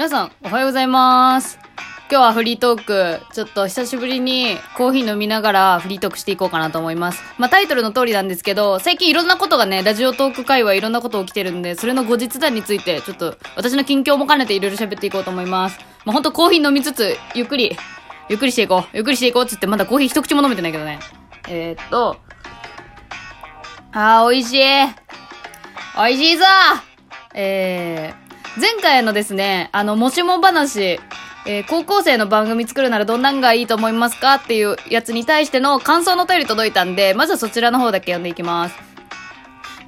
皆さん、おはようございます。今日はフリートーク、ちょっと久しぶりにコーヒー飲みながらフリートークしていこうかなと思います。まあタイトルの通りなんですけど、最近いろんなことがね、ラジオトーク界はいろんなこと起きてるんで、それの後日談について、ちょっと私の近況も兼ねていろいろ喋っていこうと思います。まあほんとコーヒー飲みつつ、ゆっくり、ゆっくりしていこう。ゆっくりしていこうっつって、まだコーヒー一口も飲めてないけどね。えー、っと、あー、美味しい。美味しいぞえー、前回のですね、あの、もしも話、えー高校生の番組作るならどんなんがいいと思いますかっていうやつに対しての感想のお便り届いたんで、まずはそちらの方だけ読んでいきます。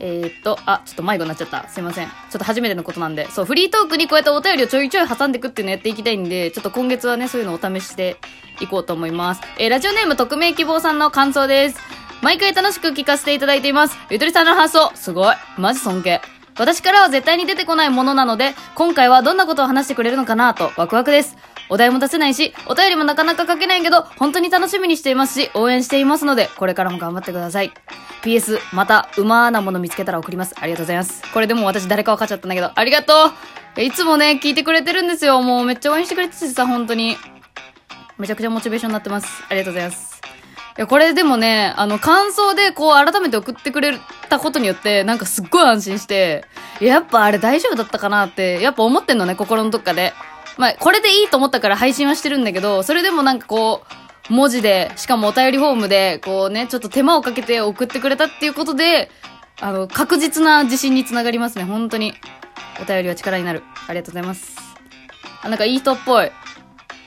えー、っと、あ、ちょっと迷子になっちゃった。すいません。ちょっと初めてのことなんで。そう、フリートークにこうやってお便りをちょいちょい挟んでいくっていうのやっていきたいんで、ちょっと今月はね、そういうのをお試ししていこうと思います。えーラジオネーム匿名希望さんの感想です。毎回楽しく聞かせていただいています。ゆとりさんの発想、すごい。マジ尊敬。私からは絶対に出てこないものなので、今回はどんなことを話してくれるのかなとワクワクです。お題も出せないし、お便りもなかなか書けないけど、本当に楽しみにしていますし、応援していますので、これからも頑張ってください。PS、また、うまーなもの見つけたら送ります。ありがとうございます。これでも私誰か分かっちゃったんだけど、ありがとういつもね、聞いてくれてるんですよ。もうめっちゃ応援してくれててさ、本当に。めちゃくちゃモチベーションになってます。ありがとうございます。いや、これでもね、あの、感想でこう改めて送ってくれたことによって、なんかすっごい安心して、ややっぱあれ大丈夫だったかなって、やっぱ思ってんのね、心のどっかで。まあ、これでいいと思ったから配信はしてるんだけど、それでもなんかこう、文字で、しかもお便りフォームで、こうね、ちょっと手間をかけて送ってくれたっていうことで、あの、確実な自信につながりますね、本当に。お便りは力になる。ありがとうございます。あ、なんかいい人っぽい。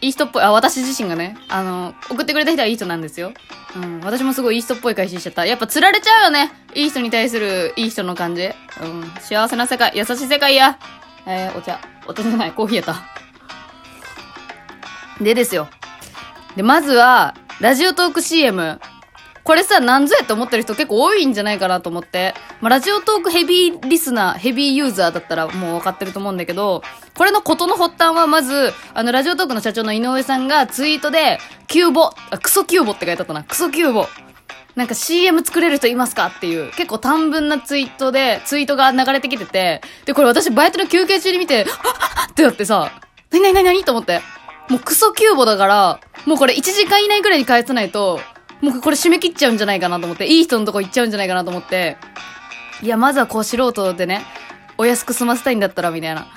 いい人っぽい。あ、私自身がね。あの、送ってくれた人はいい人なんですよ。うん。私もすごいいい人っぽい返ししちゃった。やっぱ釣られちゃうよね。いい人に対するいい人の感じ。うん。幸せな世界、優しい世界や。えー、お茶。お茶じゃない、コーヒーやった。でですよ。で、まずは、ラジオトーク CM。これさ、なんぞやって思ってる人結構多いんじゃないかなと思って。まあ、ラジオトークヘビーリスナー、ヘビーユーザーだったらもう分かってると思うんだけど、これのことの発端はまず、あの、ラジオトークの社長の井上さんがツイートで、キューボ、あ、クソキューボって書いてあったな。クソキューボ。なんか CM 作れる人いますかっていう、結構短文なツイートで、ツイートが流れてきてて、で、これ私バイトの休憩中に見て、はっはっってなってさ、なになになになにと思って。もうクソキューボだから、もうこれ1時間以内くらいに返さないと、もうこれ締め切っちゃうんじゃないかなと思って、いい人のとこ行っちゃうんじゃないかなと思って、いや、まずはこう素人でね、お安く済ませたいんだったら、みたいな。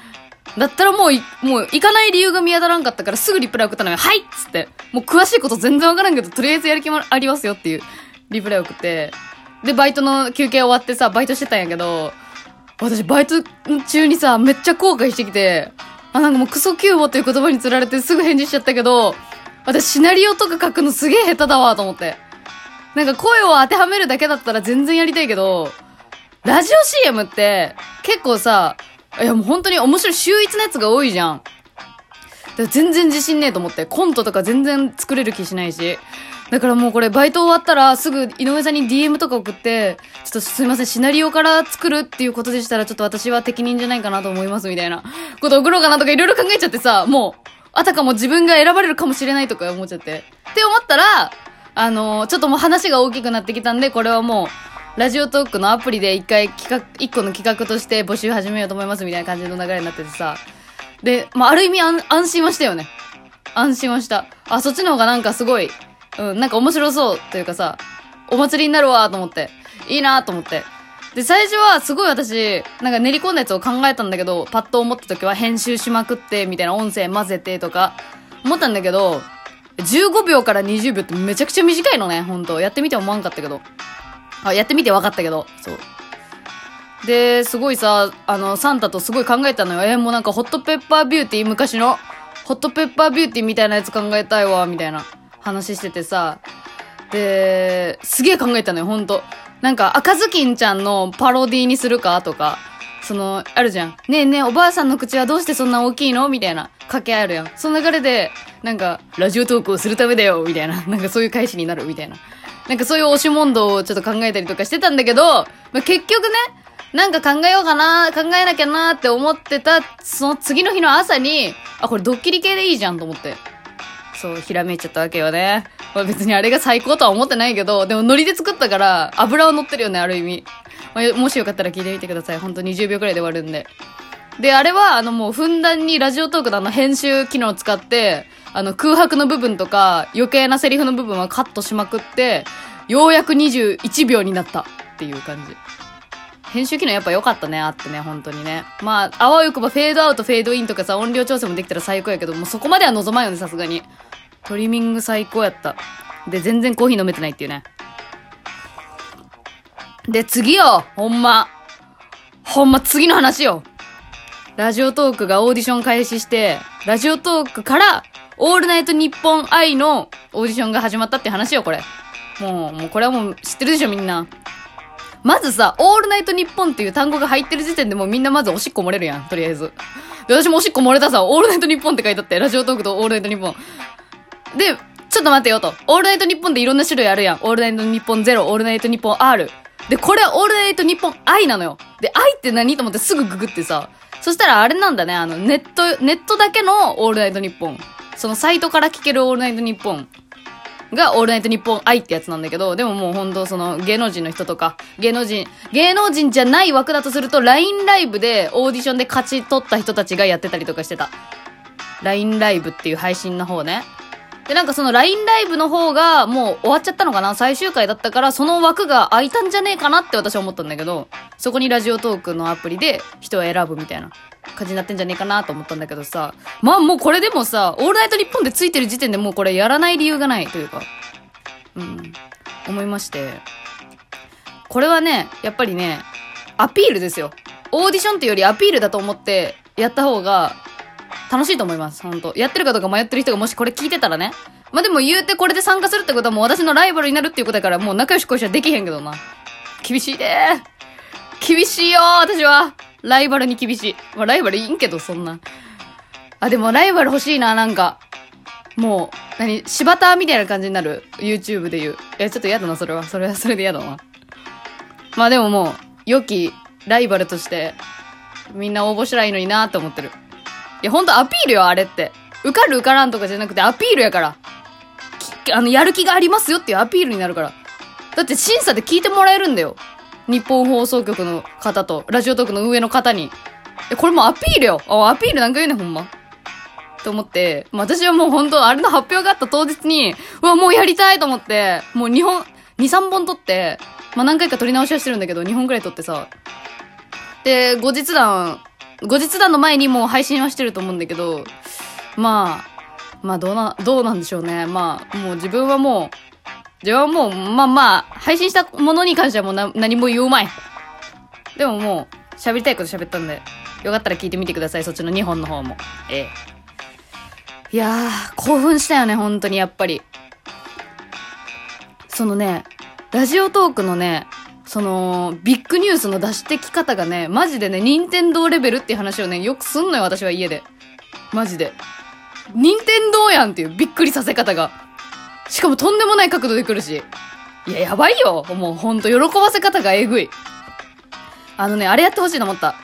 だったらもう、もう行かない理由が見当たらんかったからすぐリプライ送ったのよ。はいっつって。もう詳しいこと全然わからんけど、とりあえずやる気もありますよっていうリプライ送って。で、バイトの休憩終わってさ、バイトしてたんやけど、私バイト中にさ、めっちゃ後悔してきて、あ、なんかもうクソキューボっていう言葉に釣られてすぐ返事しちゃったけど、私シナリオとか書くのすげえ下手だわと思って。なんか声を当てはめるだけだったら全然やりたいけど、ラジオ CM って結構さ、いやもう本当に面白い秀逸なやつが多いじゃん。だから全然自信ねえと思って。コントとか全然作れる気しないし。だからもうこれバイト終わったらすぐ井上さんに DM とか送って、ちょっとすいません、シナリオから作るっていうことでしたらちょっと私は適任じゃないかなと思いますみたいなこと送ろうかなとかいろいろ考えちゃってさ、もう、あたかも自分が選ばれるかもしれないとか思っちゃって。って思ったら、あのーちょっともう話が大きくなってきたんで、これはもう、ラジオトークのアプリで一回企画、一個の企画として募集始めようと思いますみたいな感じの流れになっててさ。で、まあ、ある意味安心はしたよね。安心はした。あ、そっちの方がなんかすごい、うん、なんか面白そうというかさ、お祭りになるわと思って、いいなと思って。で、最初はすごい私、なんか練り込んだやつを考えたんだけど、パッと思った時は編集しまくって、みたいな音声混ぜてとか、思ったんだけど、15秒から20秒ってめちゃくちゃ短いのね、本当やってみて思わんかったけど。あ、やってみて分かったけど、そう。で、すごいさ、あの、サンタとすごい考えたのよ。え、もうなんかホットペッパービューティー、昔の、ホットペッパービューティーみたいなやつ考えたいわ、みたいな話しててさ。で、すげえ考えたのよ、ほんと。なんか、赤ずきんちゃんのパロディにするかとか、その、あるじゃん。ねえねえ、おばあさんの口はどうしてそんな大きいの？みたいな、掛け合えるやん。その流れで、なんか、ラジオトークをするためだよ、みたいな。なんかそういう返しになる、みたいな。なんかそういう押し問答をちょっと考えたりとかしてたんだけど、まあ、結局ね、なんか考えようかな、考えなきゃなって思ってた、その次の日の朝に、あ、これドッキリ系でいいじゃんと思って。そう、ひらめいちゃったわけよね。まあ、別にあれが最高とは思ってないけど、でも海苔で作ったから、油を乗ってるよね、ある意味。まあ、もしよかったら聞いてみてください。ほんと20秒くらいで終わるんで。で、あれは、あの、もう、ふんだんにラジオトークのあの、編集機能を使って、あの、空白の部分とか、余計なセリフの部分はカットしまくって、ようやく21秒になったっていう感じ。編集機能やっぱ良かったね、あってね、本当にね。まあ、あわよくばフェードアウト、フェードインとかさ、音量調整もできたら最高やけど、もうそこまでは望まんよね、さすがに。トリミング最高やった。で、全然コーヒー飲めてないっていうね。で、次よほんま。ほんま、次の話よ。ラジオトークがオーディション開始して、ラジオトークから、オールナイトニッポン愛のオーディションが始まったって話よ、これ。もう、もうこれはもう知ってるでしょ、みんな。まずさ、オールナイトニッポンっていう単語が入ってる時点でもうみんなまずおしっこ漏れるやん、とりあえず。で私もおしっこ漏れたさ、オールナイトニッポンって書いてあって、ラジオトークとオールナイトニッポン。で、ちょっと待ってよと。オールナイトニッポンっていろんな種類あるやん。オールナイトニッポンゼロ、オールナイトニッポン R。で、これはオールナイトニッポン I なのよ。で、I って何と思ってすぐググってさ。そしたらあれなんだね、あの、ネット、ネットだけのオールナイトニッポン。そのサイトから聞けるオールナイトニッポン。が、オールナイトニッポン i ってやつなんだけど、でももう本当その芸能人の人とか、芸能人、芸能人じゃない枠だとすると、LINE ライブでオーディションで勝ち取った人たちがやってたりとかしてた。LINE ライブっていう配信の方ね。で、なんかその LINE ライブの方がもう終わっちゃったのかな？最終回だったから、その枠が空いたんじゃねえかなって私は思ったんだけど、そこにラジオトークのアプリで人を選ぶみたいな感じになってんじゃねえかなと思ったんだけどさ。まあもうこれでもさ、オールナイトニッポンでついてる時点でもうこれやらない理由がないというか。うん、思いまして。これはね、やっぱりね、アピールですよ。オーディションっていうよりアピールだと思ってやった方が楽しいと思います、本当やってるかどうか迷ってる人がもしこれ聞いてたらね。まあ、でも言うてこれで参加するってことはもう私のライバルになるっていうことだからもう仲良し恋しはできへんけどな。厳しいで厳しいよ私は。ライバルに厳しい。まあ、ライバルいいんけど、そんな。あ、でもライバル欲しいな、なんか。もう、何柴田みたいな感じになる ?YouTube で言う。え、ちょっと嫌だな、それは。それはそれで嫌だな。まあでももう、良きライバルとして、みんな応募したらいいのになって思ってる。いや、ほんとアピールよ、あれって。受かる受からんとかじゃなくてアピールやから。あの、やる気がありますよっていうアピールになるから。だって審査で聞いてもらえるんだよ。日本放送局の方と、ラジオトークの運営の方に。え、これもうアピールよ。あ、アピールなんか言うね、ほんま。と思って、まあ、私はもう本当あれの発表があった当日に、うわ、もうやりたいと思って、もう2本、2、3本撮って、まあ、何回か撮り直しはしてるんだけど、2本くらい撮ってさ。で、後日談、後日談の前にもう配信はしてると思うんだけど、まあ、まあどうな、どうなんでしょうね。まあ、もう自分はもう、自分はもう、まあまあ、配信したものに関してはもう何も言うまい。でももう、喋りたいこと喋ったんで、よかったら聞いてみてください。そっちの2本の方も。ええ。いやー、興奮したよね、本当にやっぱり。そのね、ラジオトークのね、その、ビッグニュースの出してき方がね、マジでね、任天堂レベルっていう話をね、よくすんのよ、私は家で。マジで。任天堂やんっていうびっくりさせ方が。しかもとんでもない角度で来るし。いや、やばいよ。もうほんと、喜ばせ方がえぐい。あのね、あれやってほしいと思った。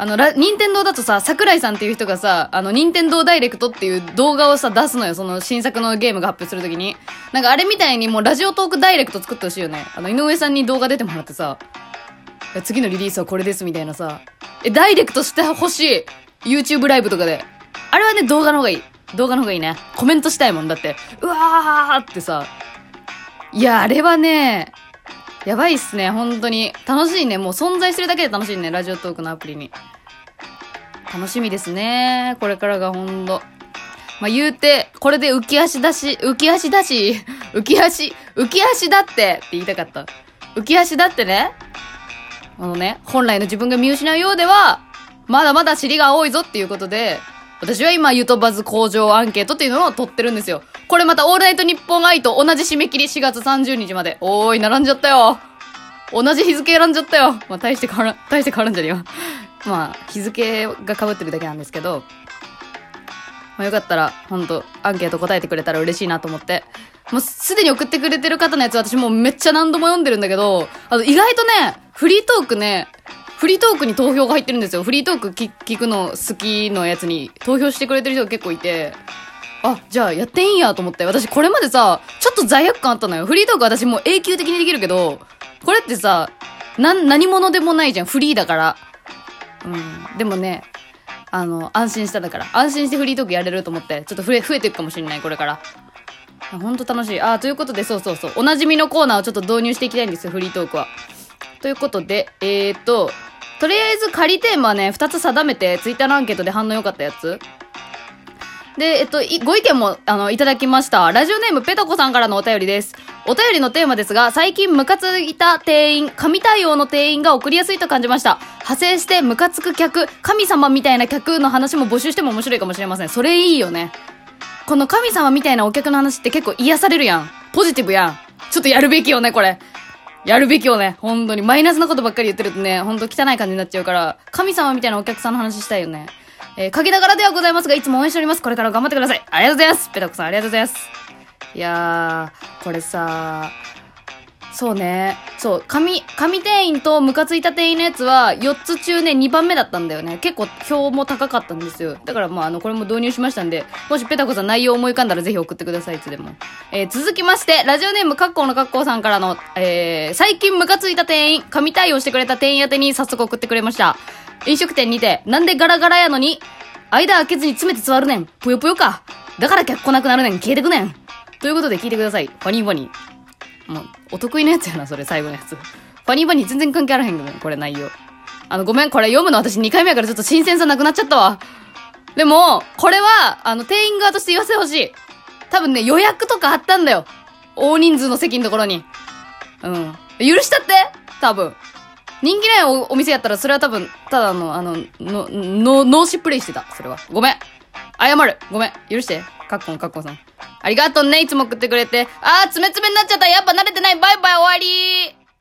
あの、ラ、任天堂だとさ、桜井さんっていう人がさ、あの、任天堂ダイレクトっていう動画をさ、出すのよ。その新作のゲームが発表するときに。なんかあれみたいにもうラジオトークダイレクト作ってほしいよね。あの、井上さんに動画出てもらってさ、次のリリースはこれですみたいなさ、え、ダイレクトしてほしい。YouTube ライブとかで。あれはね、動画の方がいい。動画の方がいいね。コメントしたいもんだって。うわーってさ。いや、あれはね、やばいっすね、本当に。楽しいね。もう存在するだけで楽しいね、ラジオトークのアプリに。楽しみですね。これからがほんと。まあ、言うて、これで浮き足だし、浮き足だし、浮き足、浮き足だってって言いたかった。浮き足だってね、あのね、本来の自分が見失うようでは、まだまだ尻が青いぞっていうことで、私は今、ゆとばず工場アンケートっていうのを取ってるんですよ。これまた、オールナイトニッポン i と同じ締め切り4月30日まで。おーい、並んじゃったよ。同じ日付選んじゃったよ。まあ、大して変わらん、大して変わらんじゃねえよ。まあ、日付が被ってるだけなんですけど、まあ、よかったら、ほんと、アンケート答えてくれたら嬉しいなと思って。もうすでに送ってくれてる方のやつ私もうめっちゃ何度も読んでるんだけど、あの、意外とね、フリートークね、フリートークに投票が入ってるんですよ。フリートーク聞くの好きのやつに投票してくれてる人が結構いて、あ、じゃあやっていいんやと思って。私これまでさ、ちょっと罪悪感あったのよ。フリートーク私もう永久的にできるけど、これってさ、な、何者でもないじゃん。フリーだから。うん。でもね、あの、安心しただから。安心してフリートークやれると思って、ちょっと増え、増えていくかもしれない、これから。ほんと楽しい。あ、ということで、そうそうそう。おなじみのコーナーをちょっと導入していきたいんですよ、フリートークは。ということで、えーと、とりあえず仮テーマね、二つ定めて、ツイッターのアンケートで反応良かったやつ。で、えっと、ご意見も、あの、いただきました。ラジオネームペタコさんからのお便りです。お便りのテーマですが、最近ムカついた店員、神対応の店員が送りやすいと感じました。派生してムカつく客、神様みたいな客の話も募集しても面白いかもしれません。それいいよね。この神様みたいなお客の話って結構癒されるやん。ポジティブやん。ちょっとやるべきよね、これ。やるべきをね。本当に。マイナスなことばっかり言ってるとね、ほんと汚い感じになっちゃうから、神様みたいなお客さんの話したいよね。えー、かけながらではございますが、いつも応援しております。これから頑張ってください。ありがとうございます。ペタコさん、ありがとうございます。いやー、これさーそうね。そう、神、神店員とムカついた店員のやつは、4つ中ね、2番目だったんだよね。結構、票も高かったんですよ。だから、まあ、あの、これも導入しましたんで、もしペタコさん内容思い浮かんだらぜひ送ってください、いつでも。えー、続きまして、ラジオネーム、カッコーのカッコーさんからの、えー、最近ムカついた店員、神対応してくれた店員宛てに早速送ってくれました。飲食店にて、なんでガラガラやのに、間開けずに詰めて座るねん。ぷよぷよか。だから客来なくなるねん。消えてくねん。ということで聞いてください。ファニーバニー。もう、お得意のやつやな、それ、最後のやつ。ファニーバニー全然関係あらへんけど、これ内容。あの、ごめん、これ読むの私2回目やからちょっと新鮮さなくなっちゃったわ。でも、これは、あの、店員側として言わせてほしい。多分ね、予約とかあったんだよ。大人数の席のところに。うん。許したって？多分。人気ないお店やったら、それは多分、ただの、あの、の、の、脳死プレイしてた。それは。ごめん。謝る。ごめん。許して。カッコン、カッコンさん。ありがとうね、いつも送ってくれて。あー、つめつめになっちゃった。やっぱ慣れてない。バイバイ、終わり